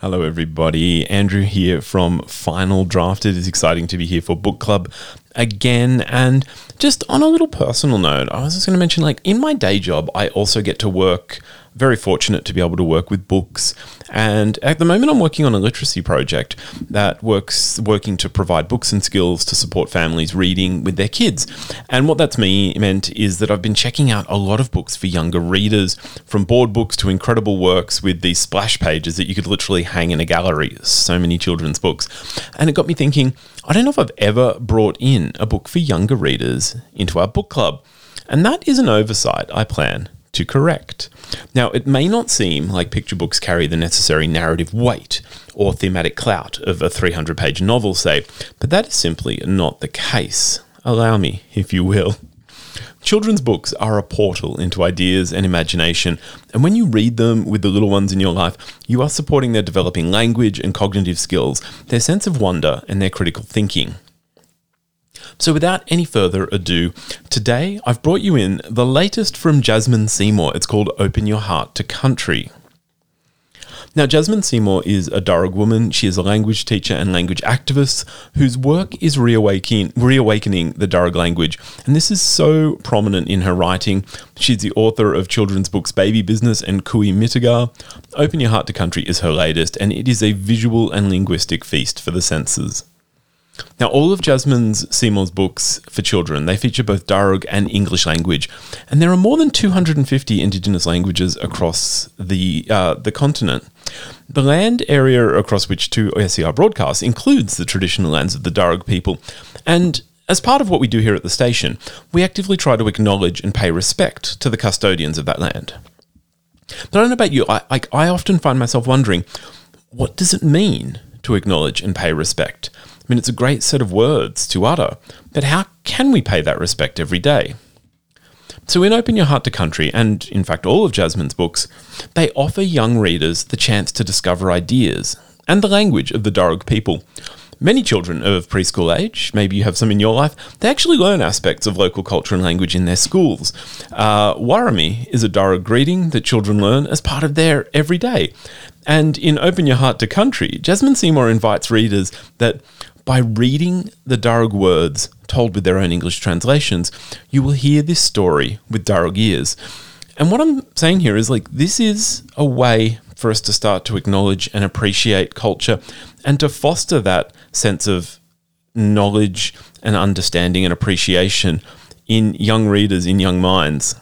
Hello, everybody. Andrew here from Final Draft. It is exciting to be here for book club again. And just on a little personal note, I was just going to mention like in my day job, I also get to work very fortunate to be able to work with books. And at the moment, I'm working on a literacy project that works working to provide books and skills to support families reading with their kids. And what that's me meant is that I've been checking out a lot of books for younger readers, from board books to incredible works with these splash pages that you could literally hang in a gallery. So many children's books. And it got me thinking, I don't know if I've ever brought in a book for younger readers into our book club. And that is an oversight I plan to correct. Now, it may not seem like picture books carry the necessary narrative weight or thematic clout of a 300 page novel, say, but that is simply not the case. Allow me, if you will. Children's books are a portal into ideas and imagination, and when you read them with the little ones in your life, you are supporting their developing language and cognitive skills, their sense of wonder, and their critical thinking. So, without any further ado, today I've brought you in the latest from Jasmine Seymour. It's called Open Your Heart to Country. Now, Jasmine Seymour is a Darug woman. She is a language teacher and language activist whose work is reawakening, reawakening the Darug language. And this is so prominent in her writing. She's the author of children's books Baby Business and Cooee Mittigar. Open Your Heart to Country is her latest, and it is a visual and linguistic feast for the senses. Now, all of Jasmine's Seymour's books for children, they feature both Darug and English language, and there are more than 250 Indigenous languages across the uh, the continent. The land area across which 2SER broadcasts includes the traditional lands of the Darug people, and as part of what we do here at the station, we actively try to acknowledge and pay respect to the custodians of that land. But I don't know about you, I, I, I often find myself wondering, what does it mean to acknowledge and pay respect? I mean, it's a great set of words to utter, but how can we pay that respect every day? So, in Open Your Heart to Country, and in fact all of Jasmine's books, they offer young readers the chance to discover ideas and the language of the Darug people. Many children of preschool age, maybe you have some in your life, they actually learn aspects of local culture and language in their schools. Uh, Warami is a Darug greeting that children learn as part of their everyday. And in Open Your Heart to Country, Jasmine Seymour invites readers that by reading the Darug words told with their own English translations, you will hear this story with Darug ears. And what I'm saying here is like, this is a way for us to start to acknowledge and appreciate culture and to foster that sense of knowledge and understanding and appreciation in young readers, in young minds.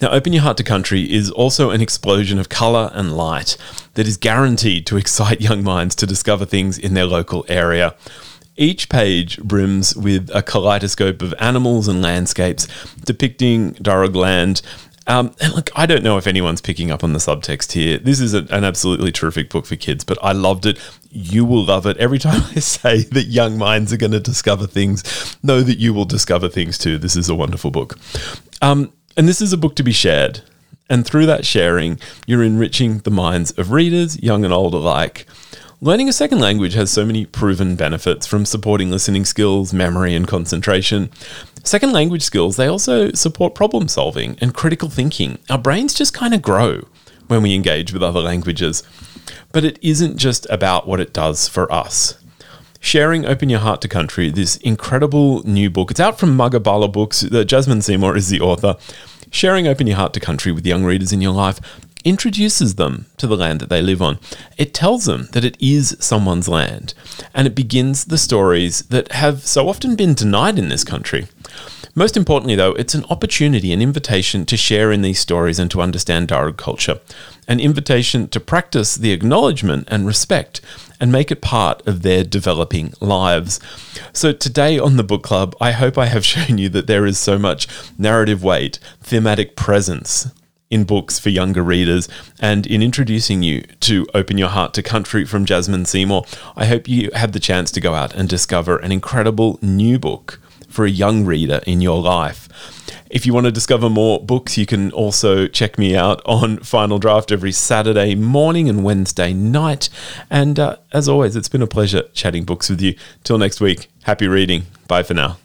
Now, Open Your Heart to Country is also an explosion of colour and light that is guaranteed to excite young minds to discover things in their local area. Each page brims with a kaleidoscope of animals and landscapes depicting Darug land. Um, and look, I don't know if anyone's picking up on the subtext here. This is a, an absolutely terrific book for kids, but I loved it. You will love it. Every time I say that young minds are going to discover things, know that you will discover things too. This is a wonderful book. Um, and this is a book to be shared. And through that sharing, you're enriching the minds of readers, young and old alike. Learning a second language has so many proven benefits from supporting listening skills, memory, and concentration. Second language skills, they also support problem solving and critical thinking. Our brains just kind of grow when we engage with other languages. But it isn't just about what it does for us. Sharing Open Your Heart to Country, this incredible new book. It's out from Magabala Books. Uh, Jasmine Seymour is the author. Sharing Open Your Heart to Country with young readers in your life introduces them to the land that they live on. It tells them that it is someone's land, and it begins the stories that have so often been denied in this country. Most importantly, though, it's an opportunity, an invitation to share in these stories and to understand Darug culture, an invitation to practice the acknowledgement and respect and make it part of their developing lives. So, today on the book club, I hope I have shown you that there is so much narrative weight, thematic presence in books for younger readers and in introducing you to Open Your Heart to Country from Jasmine Seymour. I hope you have the chance to go out and discover an incredible new book for a young reader in your life. If you want to discover more books, you can also check me out on Final Draft every Saturday morning and Wednesday night. And uh, as always, it's been a pleasure chatting books with you. Till next week, happy reading. Bye for now.